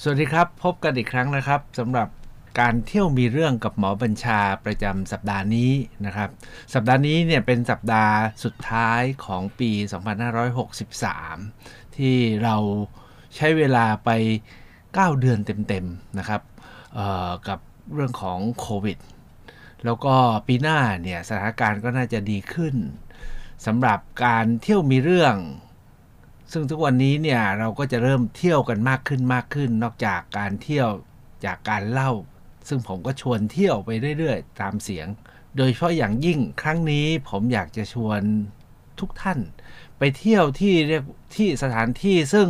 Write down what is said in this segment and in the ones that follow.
สวัสดีครับ พบกันอีกครั้งนะครับสำหรับการเที่ยวมีเรื่องกับหมอบัญชาประจำสัปดาห์นี้นะครับ สัปดาห์นี้เนี่ยเป็นสัปดาห์สุดท้ายของปี 2563 ที่เราใช้เวลาไป 9 เดือนเต็มๆนะครับกับเรื่องของโควิด แล้วก็ปีหน้าเนี่ยสถานการณ์ก็น่าจะดีขึ้นสำหรับการเที่ยวมีเรื่อง ซึ่งทุกวันนี้เนี่ยเราก็จะเริ่มเที่ยวกันมากขึ้นมากขึ้น นอกจากการเที่ยวจากการเล่า ซึ่งผมก็ชวนเที่ยวไปเรื่อยๆ ตามเสียง โดยเฉพาะอย่างยิ่งครั้งนี้ผมอยากจะชวนทุกท่าน ไปเที่ยวที่เรียกที่สถานที่ซึ่ง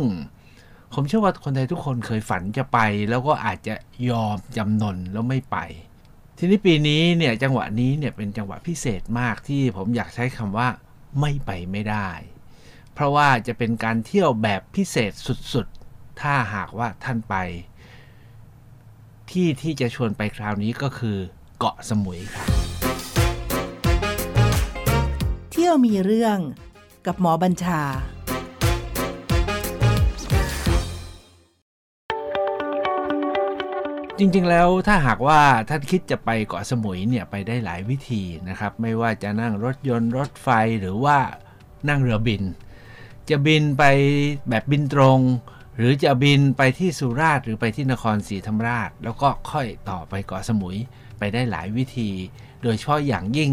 ผมเชื่อว่าคนไทยทุกคนเคยฝันจะไป แล้วก็อาจจะยอมจำนนแล้วไม่ไป ทีนี้ปีนี้เนี่ยจังหวะนี้เนี่ยเป็นจังหวะพิเศษมากที่ผมอยากใช้คำว่าไม่ไปไม่ได้ เพราะว่าจะเป็นการเที่ยวแบบพิเศษสุดๆ ถ้าหากว่าท่านไป ที่ที่จะชวนไปคราวนี้ก็คือเกาะสมุยครับ เที่ยวมีเรื่องกับหมอบัญชาจริงๆ แล้วถ้าหากว่าท่านคิดจะไปเกาะสมุยเนี่ยไปได้หลายวิธีนะครับ ไม่ว่าจะนั่งรถยนต์รถไฟหรือว่านั่งเรือบิน จะบินไปแบบบินตรง หรือจะบินไปที่สุราษฎร์หรือไปที่นครศรีธรรมราช แล้วก็ค่อยต่อไปเกาะสมุยไปได้หลายวิธี โดยเฉพาะอย่างยิ่ง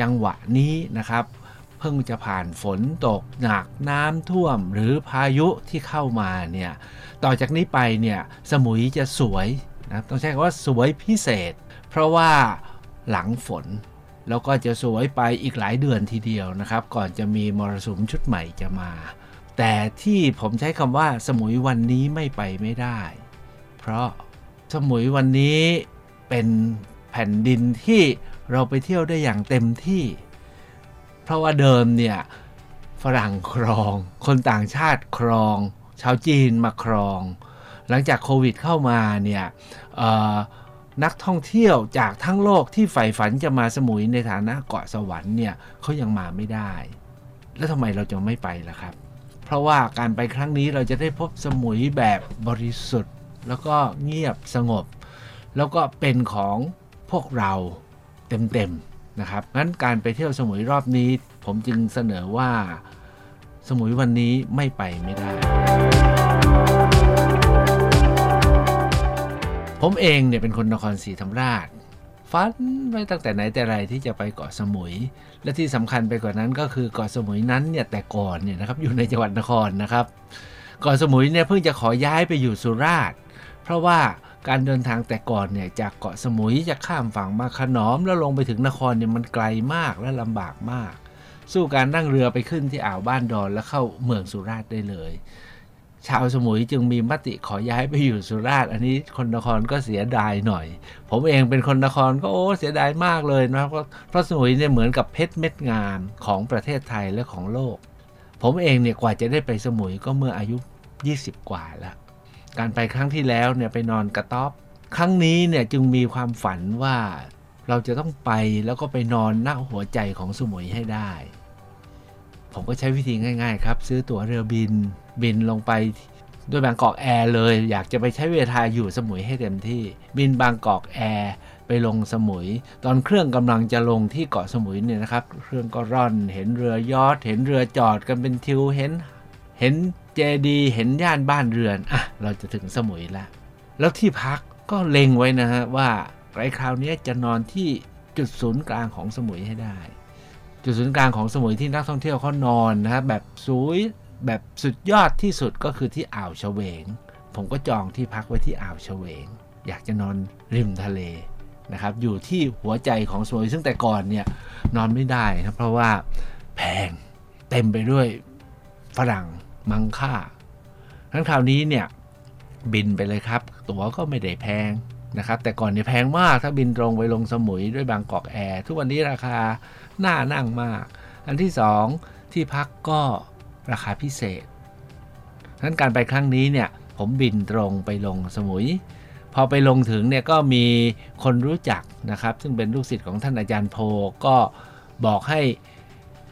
จังหวะนี้นะครับ เพิ่งจะผ่านฝนตกหนักน้ำท่วมหรือพายุที่เข้ามาเนี่ยต่อจากนี้ไปเนี่ยสมุยจะสวยนะต้องใช้คำว่าสวยพิเศษ เพราะว่าหลังฝน แล้วก็จะสวยไปอีกหลายเดือนทีเดียวนะครับ ก่อนจะมีมรสุมชุดใหม่จะมา แต่ที่ผมใช้คำว่าสมุยวันนี้ไม่ไปไม่ได้ เพราะสมุยวันนี้เป็นแผ่นดินที่เราไปเที่ยวได้อย่างเต็มที่ เพราะว่าเดิมเนี่ยฝรั่งครอง คนต่างชาติครอง ชาวจีนมาครอง หลังจากโควิดเข้ามาเนี่ย นักท่องเที่ยวจากทั้งโลกที่ใฝ่ฝันจะมาสมุยในฐานะเกาะสวรรค์เนี่ยเขายังมาไม่ได้ แล้วทำไมเราจะไม่ไปล่ะครับ เพราะว่าการไปครั้งนี้เราจะได้พบสมุยแบบบริสุทธิ์ แล้วก็เงียบสงบ แล้วก็เป็นของพวกเราเต็มๆนะครับงั้นการไปเที่ยวสมุยรอบนี้ ผมจึงเสนอว่าสมุยวันนี้ไม่ไปไม่ได้ ผมเองเนี่ยเป็นคนนครศรีธรรมราชฝันไว้ตั้งแต่ไหนแต่ไรที่จะไปเกาะสมุย และที่สำคัญไปกว่านั้นก็คือเกาะสมุยนั้นเนี่ยแต่ก่อนเนี่ยนะครับอยู่ในจังหวัดนครนะครับเกาะสมุยเนี่ยเพิ่งจะขอย้ายไปอยู่สุราษฎร์เพราะว่าการเดินทางแต่ก่อนเนี่ยจากเกาะสมุยจะข้ามฝั่งมาขนอม แล้วลงไปถึงนครเนี่ยมันไกลมากและลำบากมาก สู้การนั่งเรือไปขึ้นที่อ่าวบ้านดอนแล้วเข้าเมืองสุราษฎร์ได้เลย ชาวสมุยจึงมีมติขอย้ายไปอยู่สุราษฎร์อันนี้คนนครก็เสียดายหน่อย ผมเองเป็นคนนครก็โอ้เสียดายมากเลยนะครับเพราะสมุยเนี่ยเหมือนกับเพชรเม็ดงามของประเทศไทยและของโลก ผมเองเนี่ยกว่าจะได้ไปสมุยก็เมื่ออายุ 20 กว่าแล้ว การไปครั้งที่แล้วเนี่ยไปนอนกระต๊อบ ครั้งนี้เนี่ยจึงมีความฝันว่าเราจะต้องไปแล้วก็ไปนอนหน้าหัวใจของสมุยให้ได้ ผมก็ใช้วิธีง่าย ๆ ครับ ซื้อตั๋วเรือบิน บินลงไปด้วยบางกอกแอร์เลย อยากจะไปใช้เวลาอยู่สมุยให้เต็มที่ บินบางกอกแอร์ไปลงสมุย ตอนเครื่องกำลังจะลงที่เกาะสมุยเนี่ยนะครับ เครื่องก็ร่อนเห็นเรือยอทเห็นเรือจอดกันเป็นทิวเห็น เห็นเจดีเห็นย่านบ้านเรือนอะเราจะถึงสมุยแล้วแล้วที่พักก็เล็งไว้นะฮะว่าไรคราวนี้จะนอนที่จุดศูนย์กลางของสมุยให้ได้ จุดศูนย์กลางของสมุยที่นักท่องเที่ยวเขานอนนะครับแบบสวย แบบสุดยอดที่สุดก็คือที่อ่าวเฉวง ผมก็จองที่พักไว้ที่อ่าวเฉวง อยากจะนอนริมทะเลนะครับ อยู่ที่หัวใจของสวยซึ่งแต่ก่อนเนี่ยนอนไม่ได้นะเพราะว่าแพงเต็มไปด้วยฝรั่งมังค่าทั้งคราวนี้เนี่ยบินไปเลยครับ ตั๋วก็ไม่ได้แพงนะครับแต่ก่อนเนี่ยแพงมากถ้าบินตรงไปลงสมุยด้วยบางกอกแอร์ทุกวันนี้ราคาน่านั่งมาก อันที่สองที่พักก็ ราคาพิเศษนั้นการไปครั้งนี้เนี่ยผมบินตรงไปลงสมุย พอไปลงถึงเนี่ยก็มีคนรู้จักนะครับ ซึ่งเป็นลูกศิษย์ของท่านอาจารย์โพก็บอกให้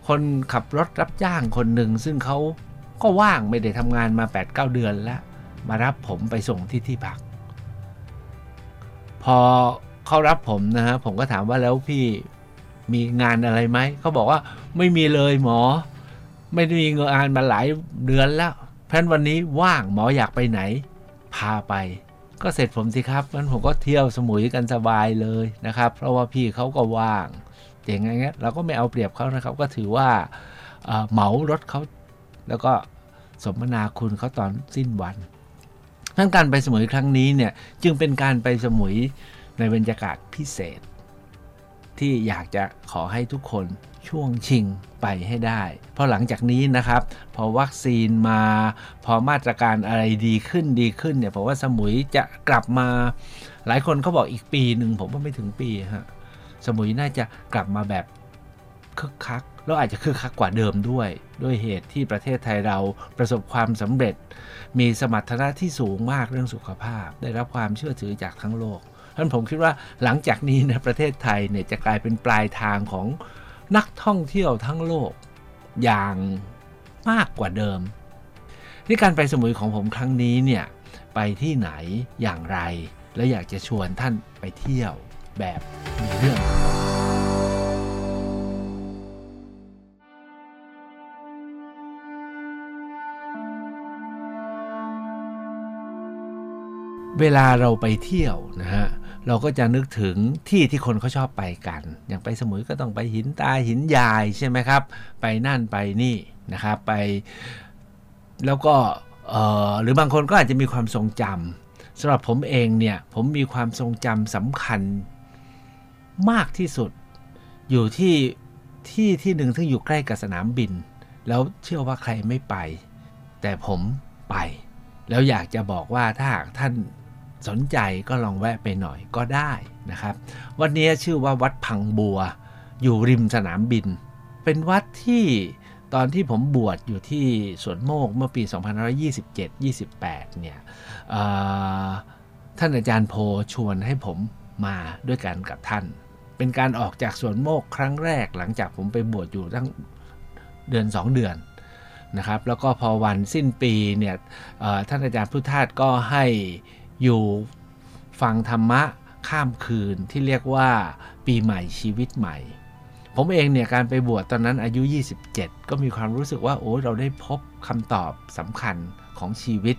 คนขับรถรับจ้างคนหนึ่ง ซึ่งเขาก็ว่างไม่ได้ทำงานมา 8-9 เดือนแล้ว มารับผมไปส่งที่ที่พัก พอเขารับผมนะฮะผมก็ถามว่าแล้วพี่มีงานอะไรไหม เขาบอกว่าไม่มีเลยหมอ ไม่ได้มีงานมาหลายเดือนแล้วเพราะฉะนั้นวันนี้ว่างหมออยากไปไหน พาไป ก็เสร็จผมสิครับงั้นผมก็เที่ยวสมุยกันสบายเลยนะครับ เพราะว่าพี่เขาก็ว่างอย่างงเงี้ยเราก็ไม่เอาเปรียบเขานะครับ ก็ถือว่าเอ่อเหมารถเขาแล้วก็สมนาคุณเขาตอนสิ้นวันทั้งการไปสมุยครั้งนี้เนี่ยจึงเป็นการไปสมุยในบรรยากาศพิเศษ ที่อยากจะขอให้ทุกคน ช่วงชิงไปให้ได้ เพราะหลังจากนี้นะครับ พอวัคซีนมา พอมาตรการอะไรดีขึ้นดีขึ้นเนี่ยผมว่าสมุยจะกลับมา หลายคนเขาบอกอีกปีหนึ่งผมว่าไม่ถึงปีฮะสมุยน่าจะกลับมาแบบคึกคักแล้วอาจจะคึกคักกว่าเดิมด้วย ด้วยเหตุที่ประเทศไทยเราประสบความสำเร็จ มีสมรรถนะที่สูงมากเรื่องสุขภาพ ได้รับความเชื่อถือจากทั้งโลกเพรานผมคิดว่าหลังจากนี้ในประเทศไทยเนี่ยจะกลายเป็นปลายทางของ นักท่องเที่ยวทั้งโลกอย่างมากกว่าเดิมนี่การไปสมุยของผมครั้งนี้เนี่ยไปที่ไหนอย่างไร และอยากจะชวนท่านไปเที่ยวแบบมีเรื่อง เวลาเราไปเที่ยวนะฮะ เราก็จะนึกถึงที่ที่คนเขาชอบไปกัน อย่างไปสมุยก็ต้องไปหินตาหินยายใช่ไหมครับ ไปนั่นไปนี่นะครับไปแล้วก็เอ่อหรือบางคนก็อาจจะมีความทรงจำสำหรับผมเองเนี่ยผมมีความทรงจำสำคัญมากที่สุด อยู่ที่ที่ที่หนึ่งซึ่งอยู่ใกล้กับสนามบิน แล้วเชื่อว่าใครไม่ไป แต่ผมไป แล้วอยากจะบอกว่าถ้าหากท่าน สนใจก็ลองแวะไปหน่อยก็ได้นะครับ วัดนี้ชื่อว่าวัดพังบัว อยู่ริมสนามบิน เป็นวัดที่ตอนที่ผมบวชอยู่ที่สวนโมกเมื่อปี 2527-28 เนี่ยเอ่อท่านอาจารย์โพชวนให้ผมมาด้วยกันกับท่าน เป็นการออกจากสวนโมกครั้งแรกหลังจากผมไปบวชอยู่ตั้งเดือน 2 เดือนนะครับ แล้วก็พอวันสิ้นปีเนี่ยท่านอาจารย์พุทธาสก็ให้ อยู่ฟังธรรมะข้ามคืนที่เรียกว่าปีใหม่ชีวิตใหม่ ผมเองเนี่ยการไปบวชตอนนั้นอายุ 27 ก็มีความรู้สึกว่าโอ้เราได้พบคำตอบสำคัญของชีวิต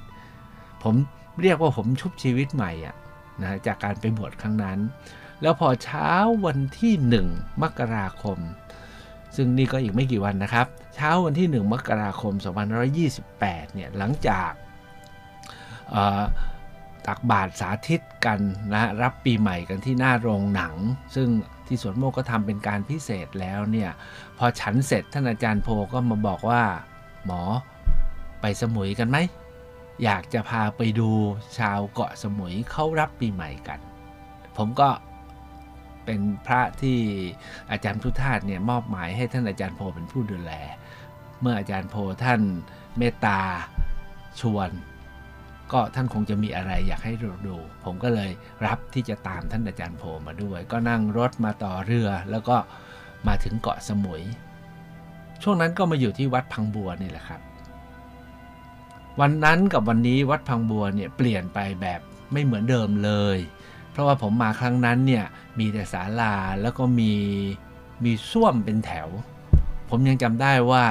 ผมเรียกว่าผมชุบชีวิตใหม่อะนะจากการไปบวชครั้งนั้น แล้วพอเช้าวันที่ 1 มกราคม ซึ่งนี่ก็อีกไม่กี่วันนะครับ เช้าวันที่ 1 มกราคม2528เนี่ยหลังจากเอ่อ ตักบาตรสาธิตกันนะรับปีใหม่กันที่หน้าโรงหนัง ซึ่งที่สวนโมกก็ทำเป็นการพิเศษแล้วเนี่ยพอฉันเสร็จท่านอาจารย์โพก็มาบอกว่า หมอไปสมุยกันไหม อยากจะพาไปดูชาวเกาะสมุยเขารับปีใหม่กัน ผมก็เป็นพระที่อาจารย์พุทธาสเนี่ยมอบหมายให้ท่านอาจารย์โพเป็นผู้ดูแล เมื่ออาจารย์โพท่านเมตตาชวน ก็ท่านคงจะมีอะไรอยากให้เราดู ผมก็เลยรับที่จะตามท่านอาจารย์โพมาด้วย ก็นั่งรถมาต่อเรือ แล้วก็มาถึงเกาะสมุย ช่วงนั้นก็มาอยู่ที่วัดพังบัวนี่แหละครับ วันนั้นกับวันนี้วัดพังบัวเนี่ยเปลี่ยนไปแบบไม่เหมือนเดิมเลย เพราะว่าผมมาครั้งนั้นเนี่ยมีแต่ศาลาแล้วก็มีมีส้วมเป็นแถว ผมยังจำได้ว่า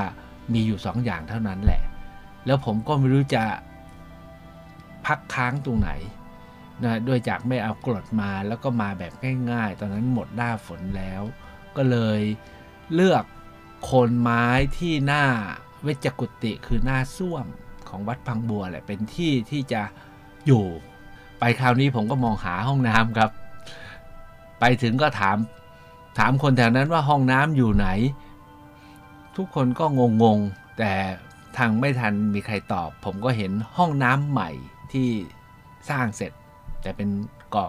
มีอยู่สองอย่างเท่านั้นแหละ แล้วผมก็ไม่รู้จะ พักค้างตรงไหนนะด้วยจากไม่เอากรดมาแล้วก็มาแบบง่าย ๆ ตอนนั้นหมดหน้าฝนแล้ว ก็เลยเลือกโคนไม้ที่หน้าเวชกุติคือหน้าส้วมของวัดพังบัวแหละเป็นที่ที่จะอยู่ไปคราวนี้ผมก็มองหาห้องน้ำครับ ไปถึงก็ถาม ถามคนแถวนั้นว่าห้องน้ำอยู่ไหน ทุกคนก็งงๆแต่ทางไม่ทันมีใครตอบ ผมก็เห็นห้องน้ำใหม่ ที่สร้างเสร็จ แต่เป็นก่อ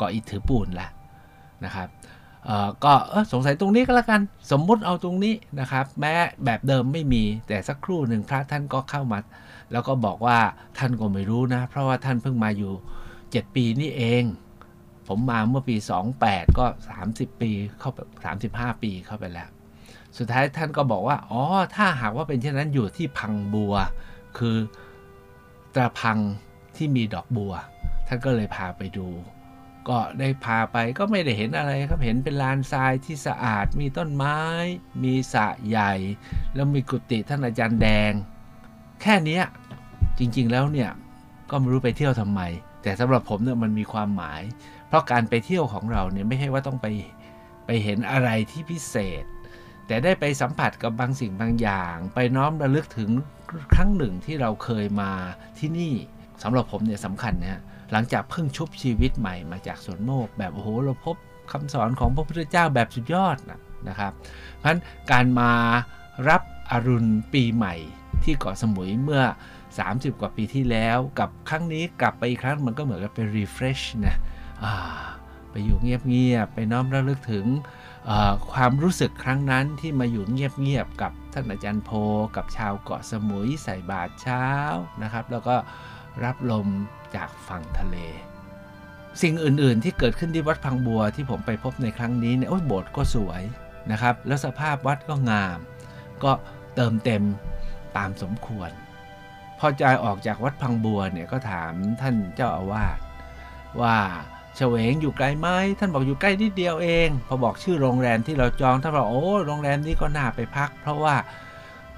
ก่ออิฐถือปูนแล้วนะครับเอ่อก็สงสัยตรงนี้ก็แล้วกันสมมุติเอาตรงนี้นะครับ แม้แบบเดิมไม่มีแต่สักครู่หนึ่งพระท่านก็เข้ามา แล้วก็บอกว่าท่านก็ไม่รู้นะ เพราะว่าท่านเพิ่งมาอยู่ 7 ปีนี่เอง ผมมาเมื่อปี 28 ก็ 30 ปีเข้าไป35 ปีเข้าไปแล้ว สุดท้ายท่านก็บอกว่า อ๋อ ถ้าหากว่าเป็นเช่นนั้นอยู่ที่พังบัว คือ ตราพังที่มีดอกบัว ท่านก็เลยพาไปดู ก็ได้พาไปก็ไม่ได้เห็นอะไรครับ เห็นเป็นลานทรายที่สะอาด มีต้นไม้ มีสระใหญ่ แล้วมีกุฏิท่านอาจารย์แดง แค่นี้จริงๆแล้วเนี่ยก็ไม่รู้ไปเที่ยวทำไม แต่สำหรับผมเนี่ยมันมีความหมาย เพราะการไปเที่ยวของเราเนี่ยไม่ใช่ว่าต้องไปไปเห็นอะไรที่พิเศษ แต่ได้ไปสัมผัสกับบางสิ่งบางอย่าง ไปน้อมระลึกถึงครั้งหนึ่งที่เราเคยมาที่นี่สำหรับผมเนี่ยสำคัญนะหลังจากเพิ่งชุบชีวิตใหม่มาจากสวนโมก แบบโอ้โหเราพบคำสอนของพระพุทธเจ้าแบบสุดยอดนะนะครับเพราะฉะนั้นการมารับอรุณปีใหม่ที่เกาะสมุยเมื่อ 30 กว่าปีที่แล้ว กับครั้งนี้กลับไปอีกครั้งมันก็เหมือนกับไป refresh นะไปอยู่เงียบๆไปน้อมระลึกถึง ความรู้สึกครั้งนั้นที่มาอยู่เงียบๆกับท่านอาจารย์โพกับชาวเกาะสมุยใส่บาตรเช้านะครับ แล้วก็รับลมจากฝั่งทะเล สิ่งอื่นๆที่เกิดขึ้นที่วัดพังบัวที่ผมไปพบในครั้งนี้เนี่ยโอ้ยโบสถ์ก็สวยนะครับ แล้วสภาพวัดก็งาม ก็เติมเต็มตามสมควร พอใจออกจากวัดพังบัวเนี่ยก็ถามท่านเจ้าอาวาสว่า เฉวงอยู่ไกลไหมท่านบอกอยู่ใกล้นิดเดียวเอง พอบอกชื่อโรงแรมที่เราจองท่านบอกโอ้โรงแรมนี้ก็น่าไปพัก เพราะว่า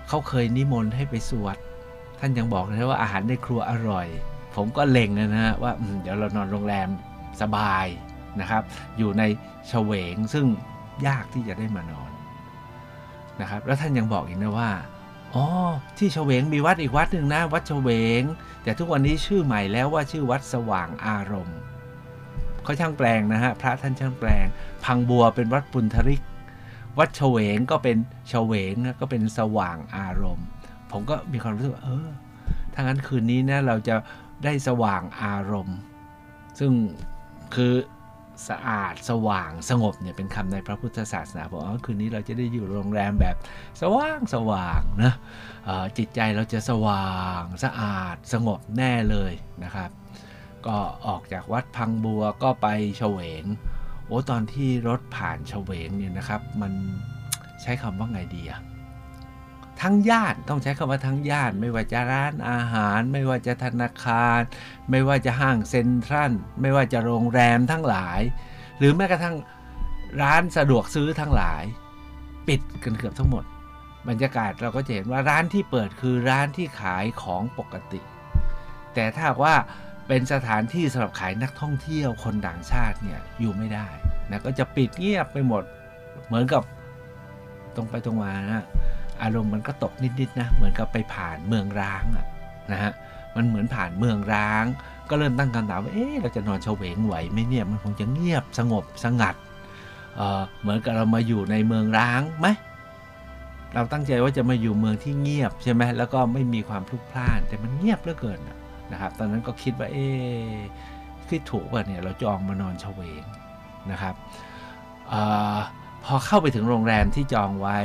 เขาเคยนิมนต์ให้ไปสวด ท่านยังบอกเลยว่าอาหารในครัวอร่อย ผมก็เล็งนะฮะว่าเดี๋ยวเรานอนโรงแรมสบายนะครับ อยู่ในเฉวงซึ่งยากที่จะได้มานอนนะครับ แล้วท่านยังบอกอีกนะว่าอ๋อที่เฉวงมีวัดอีกวัดหนึ่งนะวัดเฉวง แต่ทุกวันนี้ชื่อใหม่แล้วว่าชื่อวัดสว่างอารมณ์ เขาช่างแปลงนะฮะ พระท่านช่างแปลง พังบัวเป็นวัดปุณธริก วัดเฉวงก็เป็นเฉวงนะก็เป็นสว่างอารมณ์ ผมก็มีความรู้สึกว่าเออถ้างั้นคืนนี้นะเราจะได้สว่างอารมณ์ ซึ่งคือสะอาดสว่างสงบเนี่ยเป็นคำในพระพุทธศาสนาบอกว่าคืนนี้เราจะได้อยู่โรงแรมแบบสว่างสว่างนะจิตใจเราจะสว่างสะอาดสงบแน่เลยนะครับ ก็ออกจากวัดพังบัวก็ไปเฉวง โอ้ตอนที่รถผ่านเฉวงเนี่ยนะครับ มันใช้คำว่าไงดีอะทั้งย่านต้องใช้คำว่าทั้งย่าน ไม่ว่าจะร้านอาหาร ไม่ว่าจะธนาคาร ไม่ว่าจะห้างเซ็นทรัลไม่ว่าจะโรงแรมทั้งหลาย หรือแม้กระทั่งร้านสะดวกซื้อทั้งหลาย ปิดกันเกือบทั้งหมด บรรยากาศเราก็จะเห็นว่าร้านที่เปิดคือร้านที่ขายของปกติ แต่ถ้าว่า เป็นสถานที่สำหรับขายนักท่องเที่ยวคนต่างชาติเนี่ยอยู่ไม่ได้นะก็จะปิดเงียบไปหมดเหมือนกับตรงไปตรงมานะอารมณ์มันก็ตกนิดๆนะเหมือนกับไปผ่านเมืองร้างอะนะฮะมันเหมือนผ่านเมืองร้าง ก็เริ่มตั้งคำถามว่าเอ๊ะเราจะนอนเฉวงไหวไหมเนี่ยมันคงจะเงียบสงบสงัดเเหมือนกับเรามาอยู่ในเมืองร้างไหมเราตั้งใจว่าจะมาอยู่เมืองที่เงียบใช่ไหมแล้วก็ไม่มีความพลุกพล่าน แต่มันเงียบเหลือเกินอะ นะครับ ตอนนั้นก็คิดว่าเอ๊คิดถูกว่าเนี่ยเราจองมานอนเฉวงนะครับอพอเข้าไปถึงโรงแรมที่จองไว้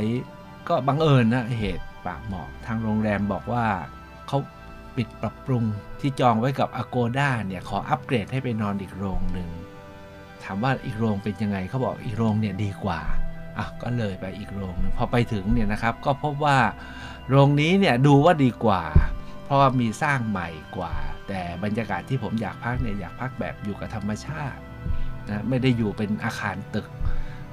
ก็บังเอิญนะเหตุปากหมอกทางโรงแรมบอกว่าเขาปิดปรับปรุงที่จองไว้กับ Agoda เนี่ยขออัปเกรดให้ไปนอนอีกโรงหนึ่งถามว่าอีกโรงเป็นยังไงเขาบอกอีกโรงเนี่ยดีกว่าอะก็เลยไปอีกโรงนึงพอไปถึงเนี่ยนะครับ ก็พบว่าโรงนี้เนี่ยดูว่าดีกว่า เพราะว่ามีสร้างใหม่กว่า แต่บรรยากาศที่ผมอยากพักเนี่ยอยากพักแบบอยู่กับธรรมชาตินะไม่ได้อยู่เป็นอาคารตึก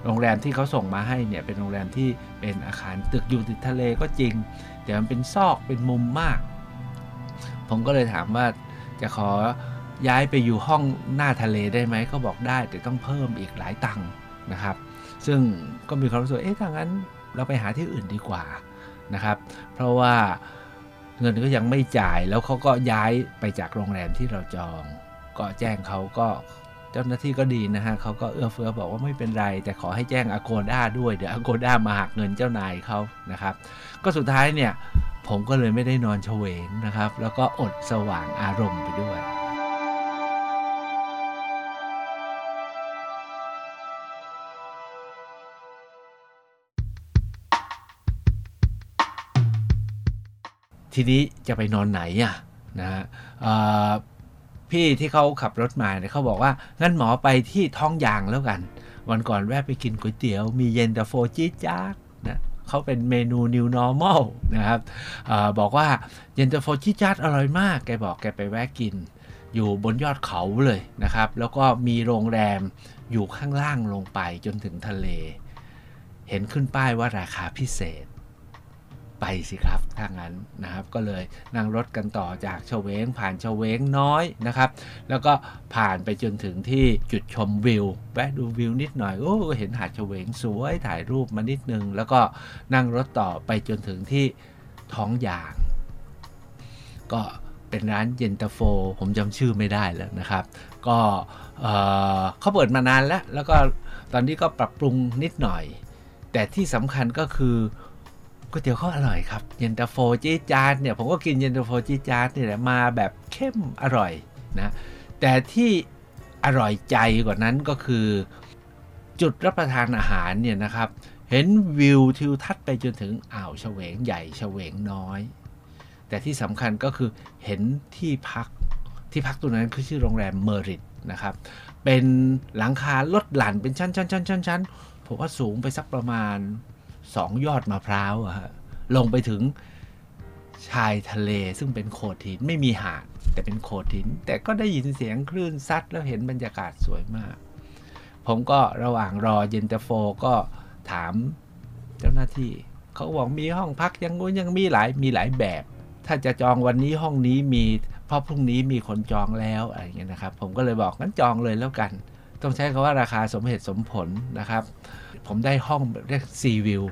โรงแรมที่เขาส่งมาให้เนี่ยเป็นโรงแรมที่เป็นอาคารตึกอยู่ติดทะเลก็จริง แต่มันเป็นซอกเป็นมุมมาก ผมก็เลยถามว่าจะขอย้ายไปอยู่ห้องหน้าทะเลได้ไหมเขาบอกได้แต่ต้องเพิ่มอีกหลายตังค์นะครับ ซึ่งก็มีความรู้สึกเอ๊ะถ้างั้นเราไปหาที่อื่นดีกว่านะครับ เพราะว่า เงินก็ยังไม่จ่ายแล้วเขาก็ย้ายไปจากโรงแรมที่เราจอง ก็แจ้งเขาก็เจ้าหน้าที่ก็ดีนะฮะเขาก็เอื้อเฟื้อบอกว่าไม่เป็นไร แต่ขอให้แจ้งอโกด้าด้วยเดี๋ยวอโกด้ามาหักเงินเจ้านายเขานะครับ ก็สุดท้ายเนี่ยผมก็เลยไม่ได้นอนเฉวงนะครับ แล้วก็อดสว่างอารมณ์ไปด้วย ทีนี้จะไปนอนไหนอะนะพี่ที่เขาขับรถมาเนี่ยเขาบอกว่างั้นหมอไปที่ท้องยางแล้วกัน วันก่อนแวะไปกินก๋วยเตี๋ยว มีเย็นตาโฟจี๊ดจ๊าดนะเขาเป็นเมนู new normal นะครับอบอกว่าเย็นตาโฟชิจัดอร่อยมาก แกบอกแกไปแวะกิน อยู่บนยอดเขาเลยนะครับ แล้วก็มีโรงแรมอยู่ข้างล่างลงไปจนถึงทะเล เห็นขึ้นป้ายว่าราคาพิเศษ ไปสิครับถ้างั้นนะครับ ก็เลยนั่งรถกันต่อจากเฉวงผ่านเฉวงน้อยนะครับ แล้วก็ผ่านไปจนถึงที่จุดชมวิวแวะดูวิวนิดหน่อยโอ้เห็นหาดเฉวงสวยถ่ายรูปมานิดนึง แล้วก็นั่งรถต่อไปจนถึงที่ท้องยาง ก็เป็นร้านเย็นตาโฟ ผมจำชื่อไม่ได้แล้วนะครับ ก็เอ่อเขาเปิดมานานแล้ว แล้วก็ตอนนี้ก็ปรับปรุงนิดหน่อย แต่ที่สำคัญก็คือ วยเตี๋ยวเขาอร่อยครับ เย็นตาโฟจี๊ดจาดเนี่ยผมก็กินเย็นตาโฟจี๊ดจาดนี่แหละมาแบบเข้มอร่อยนะแต่ที่อร่อยใจกว่านั้นก็คือ จุดรับประทานอาหารเนี่ยนะครับเห็นวิวทิวทัศน์ไปจนถึงอ่าวเฉวงใหญ่เฉวงน้อย แต่ที่สำคัญก็คือเห็นที่พักที่พักตัวนั้นคือชื่อโรงแรมเมอริตนะครับ เป็นหลังคาลดหลั่นเป็นชั้นชั้นชั้นชั้นชั้นผมว่าสูงไปสักประมาณ 2ยอดมะพร้าวอะฮะลงไปถึงชายทะเลซึ่งเป็นโขดหินไม่มีหาดแต่เป็นโขดหิน แต่ก็ได้ยินเสียงคลื่นซัดแล้วเห็นบรรยากาศสวยมาก ผมก็ระหว่างรอเย็นตาโฟก็ถามเจ้าหน้าที่ เขาบอกมีห้องพักยังงู้นยังมีหลายมีหลายแบบ ถ้าจะจองวันนี้ห้องนี้มีเพราะพรุ่งนี้มีคนจองแล้วอะไรเงี้ยนะครับ ผมก็เลยบอกงั้นจองเลยแล้วกัน ต้องใช้คำว่าราคาสมเหตุสมผลนะครับ ผมได้ห้องเรียกซีวิว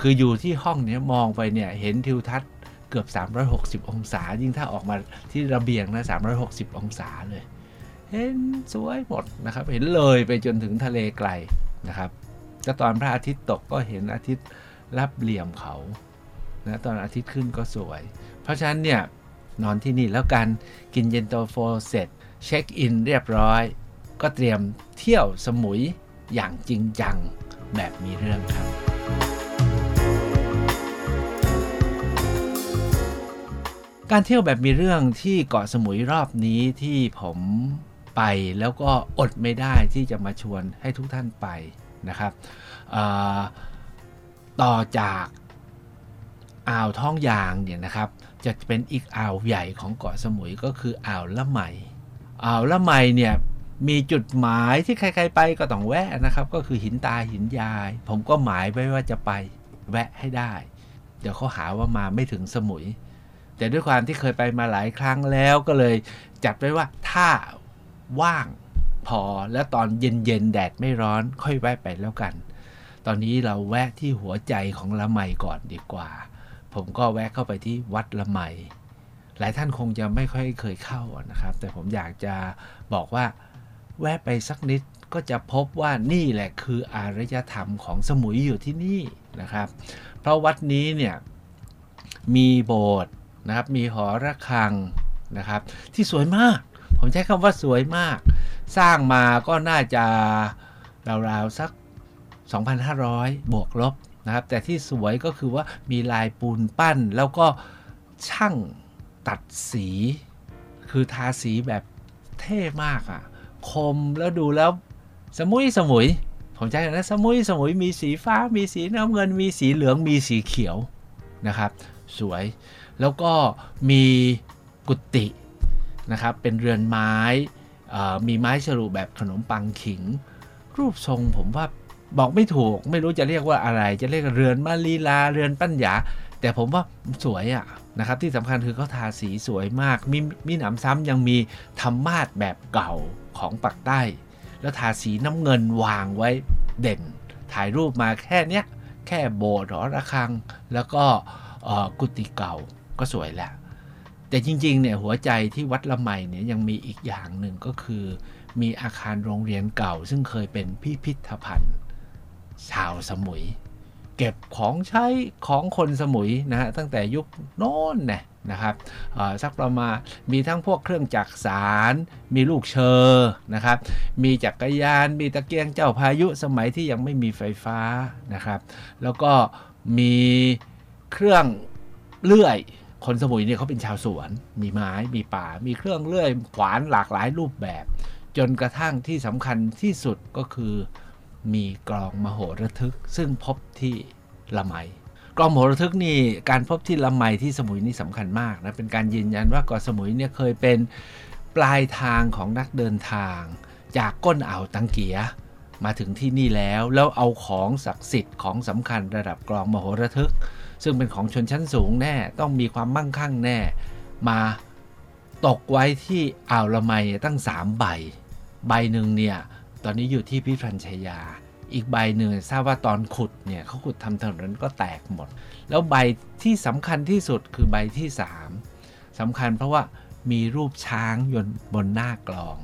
คืออยู่ที่ห้องเนี้ยมองไปเนี่ยเห็นทิวทัศน์เกือบ 360 องศา ยิ่งถ้าออกมาที่ระเบียงนะ 360 องศาเลย เห็นสวยหมดนะครับ เห็นเลยไปจนถึงทะเลไกลนะครับก็ตอนพระอาทิตย์ตกก็เห็นอาทิตย์รับเหลี่ยมเขานะตอนอาทิตย์ขึ้นก็สวย เพราะฉะนั้นเนี่ยนอนที่นี่แล้วกันกินเย็นตโฟเสร็จ เช็คอินเรียบร้อย ก็เตรียมเที่ยวสมุยอย่างจริงจัง แบบมีเรื่องครับ การเที่ยวแบบมีเรื่องที่เกาะสมุยรอบนี้ที่ผมไปแล้วก็อดไม่ได้ที่จะมาชวนให้ทุกท่านไปนะครับต่อจากอ่าวท้องยางเนี่ยนะครับ จะเป็นอีกอ่าวใหญ่ของเกาะสมุยก็คืออ่าวละไมอ่าวละไมเนี่ย มีจุดหมายที่ใคร ๆ ไปก็ต้องแวะนะครับ ก็คือหินตาหินยาย ผมก็หมายไว้ว่าจะไปแวะให้ได้ เดี๋ยวเขาหาว่ามาไม่ถึงสมุย แต่ด้วยความที่เคยไปมาหลายครั้งแล้วก็เลยจัดไว้ว่าถ้าว่างพอแล้วตอนเย็นๆแดดไม่ร้อนค่อยแวะไปแล้วกัน ตอนนี้เราแวะที่หัวใจของละไมก่อนดีกว่า ผมก็แวะเข้าไปที่วัดละไมหลายท่านคงจะไม่ค่อยเคยเข้านะครับ แต่ผมอยากจะบอกว่า แวะไปสักนิดก็จะพบว่านี่แหละคืออารยธรรมของสมุยอยู่ที่นี่นะครับ เพราะวัดนี้เนี่ยมีโบสถ์นะครับมีหอระฆังนะครับที่สวยมาก ผมใช้คำว่าสวยมาก สร้างมาก็น่าจะราวๆสัก 2,500 บวกลบนะครับ แต่ที่สวยก็คือว่ามีลายปูนปั้น แล้วก็ช่างตัดสี คือทาสีแบบเท่มากอะ่ะ คมแล้วดูแล้วสมุยสมุยผมใช้คำนะสมุยสมุยมีสีฟ้ามีสีน้ำเงิน มีสีเหลืองมีสีเขียวนะครับ สวยแล้วก็มีกุฏินะครับเป็นเรือนไม้มีไม้ฉลุแบบขนมปังขิง รูปทรงผมว่าบอกไม่ถูกไม่รู้จะเรียกว่าอะไร จะเรียกเรือนมาลีลาเรือนปัญญา แต่ผมว่าสวยอะนะครับที่สำคัญคือเขาทาสีสวยมาก มีมีหนำซ้ำยังมีธรรมาสแบบเก่า ของปักใต้ แล้วทาสีน้ำเงินวางไว้เด่น ถ่ายรูปมาแค่เนี้ย แค่โบสถ์หอระฆัง แล้วก็กุฏิเก่าก็สวยแหล้วแต่จริงๆเนี่ยหัวใจที่วัดละไมเนี่ยยังมีอีกอย่างหนึ่งก็คือ มีอาคารโรงเรียนเก่า ซึ่งเคยเป็นพิพิธภัณฑ์ ชาวสมุย เก็บของใช้ของคนสมุยนะฮะตั้งแต่ยุคโน้นน่ะ นะครับสักประมาณมีทั้งพวกเครื่องจักรสาร มีลูกเชอร์นะครับ มีจักรยาน มีตะเกียงเจ้าพายุสมัยที่ยังไม่มีไฟฟ้านะครับ แล้วก็มีเครื่องเลื่อย คนสมุยเนี่ยเขาเป็นชาวสวน มีไม้ มีป่า มีเครื่องเลื่อยขวานหลากหลายรูปแบบ จนกระทั่งที่สำคัญที่สุดก็คือมีกลองมโหระทึก ซึ่งพบที่ละไม กล้องโหระทึกนี่การพบที่ละไมที่สมุยนี่สำคัญมากนะเป็นการยืนยันว่าเกาะสมุยเนี่ยเคยเป็นปลายทางของนักเดินทาง จากก้นอ่าวตังเกียมาถึงที่นี่แล้วแล้วเอาของศักดิ์สิทธิ์ของสำคัญระดับกลองมโหระทึก ซึ่งเป็นของชนชั้นสูงแน่ต้องมีความมั่งคั่งแน่ มาตกไว้ที่อ่าวละไมตั้ง 3 ใบ ใบหนึ่งเนี่ยตอนนี้อยู่ที่พิพันชัยยา อีกใบหนึ่งทราบว่าตอนขุดเนี่ยเขาขุดทำถนนก็แตกหมด แล้วใบที่สำคัญที่สุดคือใบที่ 3สำคัญเพราะว่ามีรูปช้างยนต์บนหน้ากลอง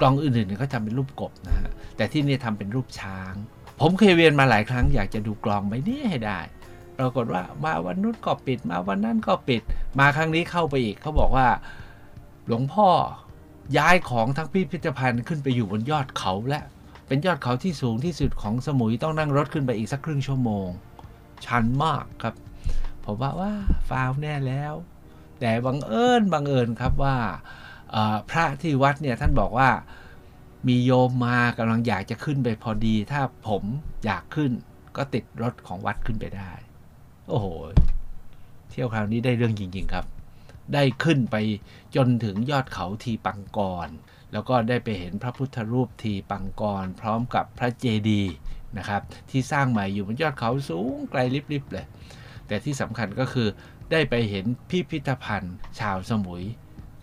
กลองอื่นๆเนี่ยเขาทำเป็นรูปกบนะฮะแต่ที่นี่ทำเป็นรูปช้าง ผมเคยเวียนมาหลายครั้งอยากจะดูกลองใบนี้ให้ได้ปรากฏว่ามาวันนู้นก็ปิดมาวันนั้นก็ปิด มาครั้งนี้เข้าไปอีกเขาบอกว่า หลวงพ่อย้ายของทั้งพิพิธภัณฑ์ขึ้นไปอยู่บนยอดเขาและ เป็นยอดเขาที่สูงที่สุดของสมุยต้องนั่งรถขึ้นไปอีกสักครึ่งชั่วโมง ชันมากครับ ผมว่าว่าฟาวแน่แล้ว แต่บังเอิญบังเอิญครับว่าพระที่วัดเนี่ยท่านบอกว่ามีโยมมากำลังอยากจะขึ้นไปพอดี ถ้าผมอยากขึ้นก็ติดรถของวัดขึ้นไปได้ โอ้โห เที่ยวคราวนี้ได้เรื่องจริง ๆ ครับ ได้ขึ้นไปจนถึงยอดเขาทีปังกร แล้วก็ได้ไปเห็นพระพุทธรูปทีปังกร พร้อมกับพระเจดีย์นะครับที่สร้างใหม่อยู่บนยอดเขาสูงไกลลิบๆเลย แต่ที่สำคัญก็คือได้ไปเห็นพิพิธภัณฑ์ชาวสมุย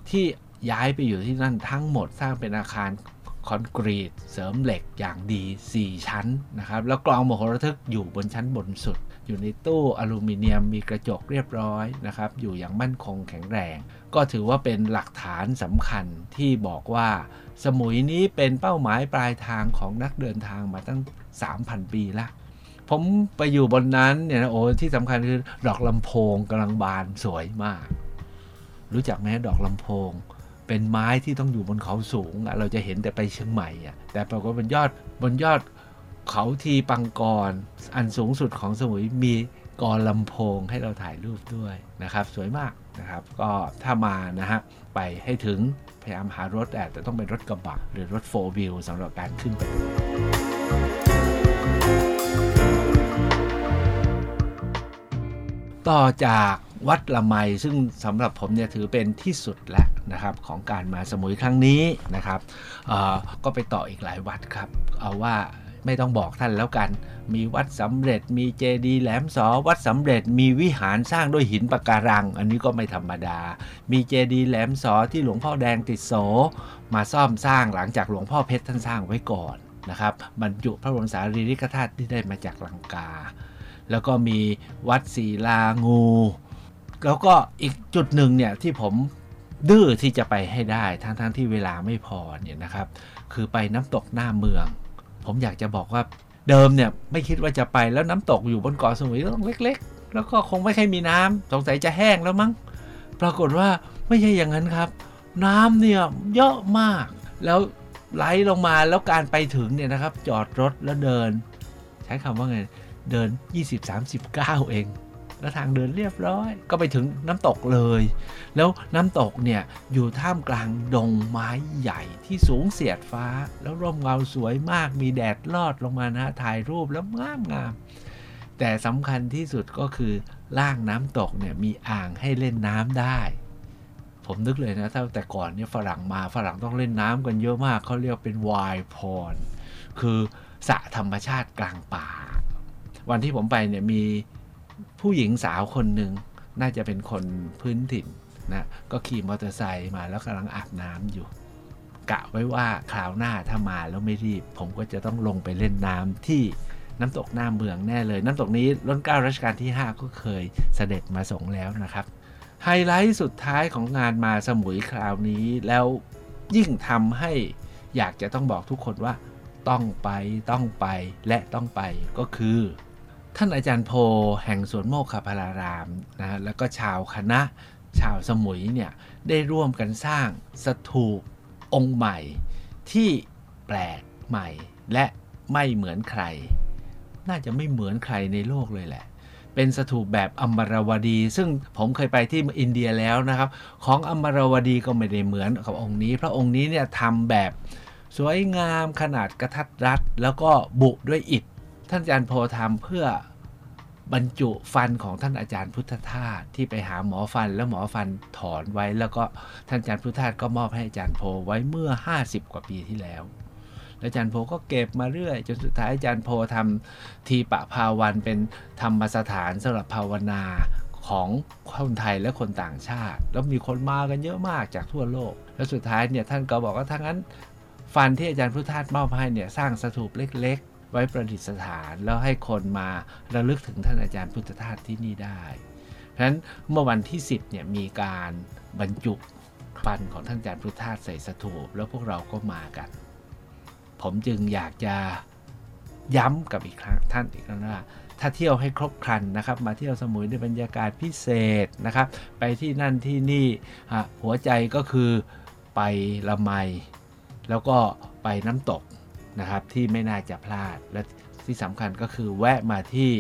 ที่ย้ายไปอยู่ที่นั่นทั้งหมดสร้างเป็นอาคารคอนกรีต เสริมเหล็กอย่างดี 4 ชั้นนะครับแล้วกลองมโหระทึกอยู่บนชั้นบนสุด อยู่ในตู้อลูมิเนียมมีกระจกเรียบร้อยนะครับอยู่อย่างมั่นคงแข็งแรง ก็ถือว่าเป็นหลักฐานสำคัญที่บอกว่า สมุยนี้เป็นเป้าหมายปลายทางของนักเดินทางมาตั้ง 3,000 ปีละผมไปอยู่บนนั้นเนี่ยนะโอ้ที่สำคัญคือดอกลำโพงกำลังบานสวยมาก รู้จักไหมดอกลำโพง เป็นไม้ที่ต้องอยู่บนเขาสูงเราจะเห็นแต่ไปเชียงใหม่อะแต่ปรากฏบนยอดบนยอด เขาทีปังกร อันสูงสุดของสมุยมีกรลำโพงให้เราถ่ายรูปด้วยนะครับ สวยมากนะครับ ก็ถ้ามานะฮะไปให้ถึงพยายามหารถแต่ต้องเป็นรถกระบะหรือรถโฟล์วิลสำหรับการขึ้นไปต่อจากวัดละไมซึ่งสำหรับผมเนี่ยถือเป็นที่สุดแล้วนะครับของการมาสมุยครั้งนี้นะครับเออก็ไปต่ออีกหลายวัดครับ เอาว่า ไม่ต้องบอกท่านแล้วกัน มีวัดสำเร็จ มีเจดีย์แหลมสอวัดสำเร็จ มีวิหารสร้างด้วยหินปะการัง อันนี้ก็ไม่ธรรมดา มีเจดีย์แหลมสอที่หลวงพ่อแดงติดโส มาซ่อมสร้างหลังจากหลวงพ่อเพชรท่านสร้างไว้ก่อนนะครับบรรจุพระบรมสารีริกธาตุที่ได้มาจากลังกา แล้วก็มีวัดศีลางู แล้วก็อีกจุดหนึ่งเนี่ยที่ผมดื้อที่จะไปให้ได้ทั้งๆทที่เวลาไม่พอเนี่ยนะครับ คือไปน้ำตกหน้าเมือง ผมอยากจะบอกว่าเดิมเนี่ยไม่คิดว่าจะไปแล้วน้ำตกอยู่บนเกาะสมุยต้องเล็ก ๆ แล้วก็คงไม่ค่อยมีน้ำสงสัยจะแห้งแล้วมั้งปรากฏว่าไม่ใช่อย่างนั้นครับ น้ำเนี่ยเยอะมาก แล้วไหลลงมาแล้วการไปถึงเนี่ยนะครับ จอดรถแล้วเดิน ใช้คำว่าไง เดิน 20-30ก้าวเอง แล้วทางเดินเรียบร้อย ก็ไปถึงน้ำตกเลย แล้วน้ำตกเนี่ยอยู่ท่ามกลางดงไม้ใหญ่ที่สูงเสียดฟ้า แล้วร่มเงาสวยมากมีแดดลอดลงมานะถ่ายรูปแล้วงามงามแต่สำคัญที่สุดก็คือล่างน้ำตกเนี่ยมีอ่างให้เล่นน้ำได้ ผมนึกเลยนะถ้าแต่ก่อนเนี่ยฝรั่งมาฝรั่งต้องเล่นน้ำกันเยอะมากเขาเรียกเป็นวายพรคือสระธรรมชาติกลางป่า วันที่ผมไปเนี่ยมี ผู้หญิงสาวคนหนึ่งน่าจะเป็นคนพื้นถิ่นนะก็ขี่มอเตอร์ไซค์มาแล้วกำลังอาบน้ำอยู่ กะไว้ว่าคราวหน้าถ้ามาแล้วไม่รีบ ผมก็จะต้องลงไปเล่นน้ำที่น้ำตกหน้าเมืองแน่เลย น้ำตกนี้ร้นเก้ารัชกาลที่ 5 ก็เคยเสด็จมาส่งแล้วนะครับ ไฮไลท์สุดท้ายของงานมาสมุยคราวนี้แล้วยิ่งทำให้อยากจะต้องบอกทุกคนว่าต้องไปต้องไปและต้องไปก็คือ ท่านอาจารย์โพแห่งสวนโมกขพารารามนะแล้วก็ชาวคณะชาวสมุยเนี่ยได้ร่วมกันสร้างสถูปองค์ใหม่ที่แปลกใหม่และไม่เหมือนใคร น่าจะไม่เหมือนใครในโลกเลยแหละ เป็นสถูปแบบอมรวดี ซึ่งผมเคยไปที่อินเดียแล้วนะครับ ของอมรวดีก็ไม่ได้เหมือนกับองค์นี้เพราะองค์นี้เนี่ยทำแบบสวยงามขนาดกระทัดรัด แล้วก็บุด้วยอิฐท่านอาจารย์โพทำเพื่อ บรรจุฟันของท่านอาจารย์พุทธทาสที่ไปหาหมอฟันแล้วหมอฟันถอนไว้ แล้วก็ท่านอาจารย์พุทธทาสก็มอบให้อาจารย์โพไว้เมื่อ 50 กว่าปีที่แล้วแล้วอาจารย์โพก็เก็บมาเรื่อย จนสุดท้ายอาจารย์โพทำทีปะภาวันเป็นธรรมสถานสำหรับภาวนาของคนไทยและคนต่างชาติ แล้วมีคนมากันเยอะมากจากทั่วโลก แล้วสุดท้ายเนี่ยท่านก็บอกว่าถ้างั้น ฟันที่อาจารย์พุทธทาสมอบให้เนี่ยสร้างสถูปเล็ก ไว้ประดิษฐาน แล้วให้คนมาระลึกถึงท่านอาจารย์พุทธทาสที่นี่ได้ เพราะฉะนั้นเมื่อวันที่ 10เนี่ยมีการบรรจุฟันของท่านอาจารย์พุทธทาสใส่สถูปแล้วพวกเราก็มากัน ผมจึงอยากจะย้ำกับอีกครั้งท่านอีกครั้งว่าถ้าเที่ยวให้ครบครันนะครับ มาเที่ยวสมุยในบรรยากาศพิเศษนะครับ ไปที่นั่นที่นี่ฮะหัวใจก็คือไปละไม แล้วก็ไปน้ำตก นะครับที่ไม่น่าจะพลาด และที่สำคัญก็คือแวะมาที่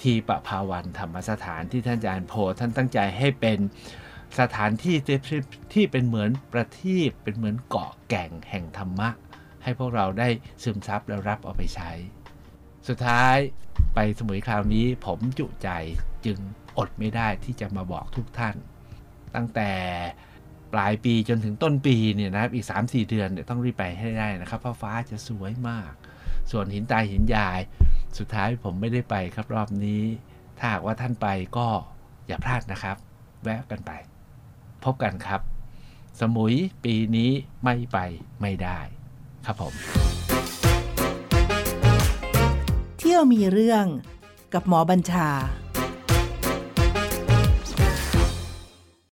ทีปะภาวันธรรมสถานที่ท่านอาจารย์โพท่านตั้งใจให้เป็นสถานที่ที่ที่เป็นเหมือนประทีปเป็นเหมือนเกาะแก่งแห่งธรรมะ ให้พวกเราได้ซึมซับแล้วรับเอาไปใช้ สุดท้ายไปสมุยคราวนี้ผมจุใจจึงอดไม่ได้ที่จะมาบอกทุกท่าน ตั้งแต่ ปลายปีจนถึงต้นปีเนี่ยนะครับอีก 3-4 เดือนเนี่ยต้องรีบไปให้ได้นะครับเพราะฟ้าจะสวยมาก ส่วนหินตายหินยาย สุดท้ายผมไม่ได้ไปครับรอบนี้ ถ้าหากว่าท่านไปก็อย่าพลาดนะครับ แวะกันไป พบกันครับ สมุยปีนี้ไม่ไปไม่ได้ ครับผม เที่ยวมีเรื่องกับหมอบัญชา